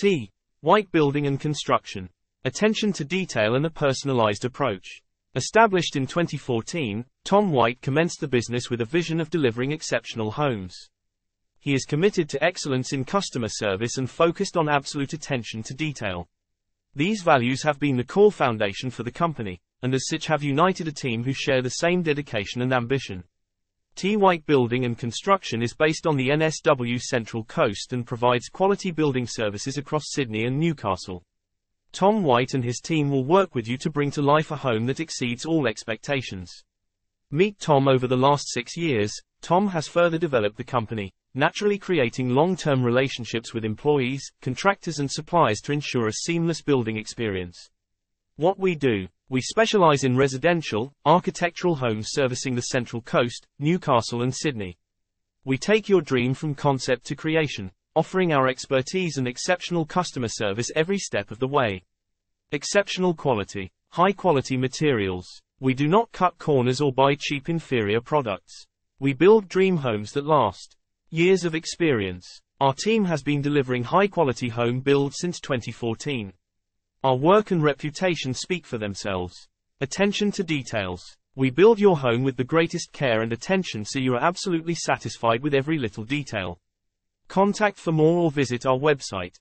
T. White Building and Construction. Attention to detail and a personalized approach. Established in 2014, Tom White commenced the business with a vision of delivering exceptional homes. He is committed to excellence in customer service and focused on absolute attention to detail. These values have been the core foundation for the company, and as such have united a team who share the same dedication and ambition. T. White Building and Construction is based on the NSW Central Coast and provides quality building services across Sydney and Newcastle. Tom White and his team will work with you to bring to life a home that exceeds all expectations. Meet Tom over the last six years, Tom has further developed the company, naturally creating long-term relationships with employees, contractors and suppliers to ensure a seamless building experience. What we do, we specialize in residential, architectural homes servicing the Central Coast, Newcastle and Sydney. We take your dream from concept to creation, offering our expertise and exceptional customer service every step of the way. Exceptional quality, high quality materials. We do not cut corners or buy cheap inferior products. We build dream homes that last. Years of experience. Our team has been delivering high quality home builds since 2014. Our work and reputation speak for themselves. Attention to details. We build your home with the greatest care and attention so you are absolutely satisfied with every little detail. Contact for more or visit our website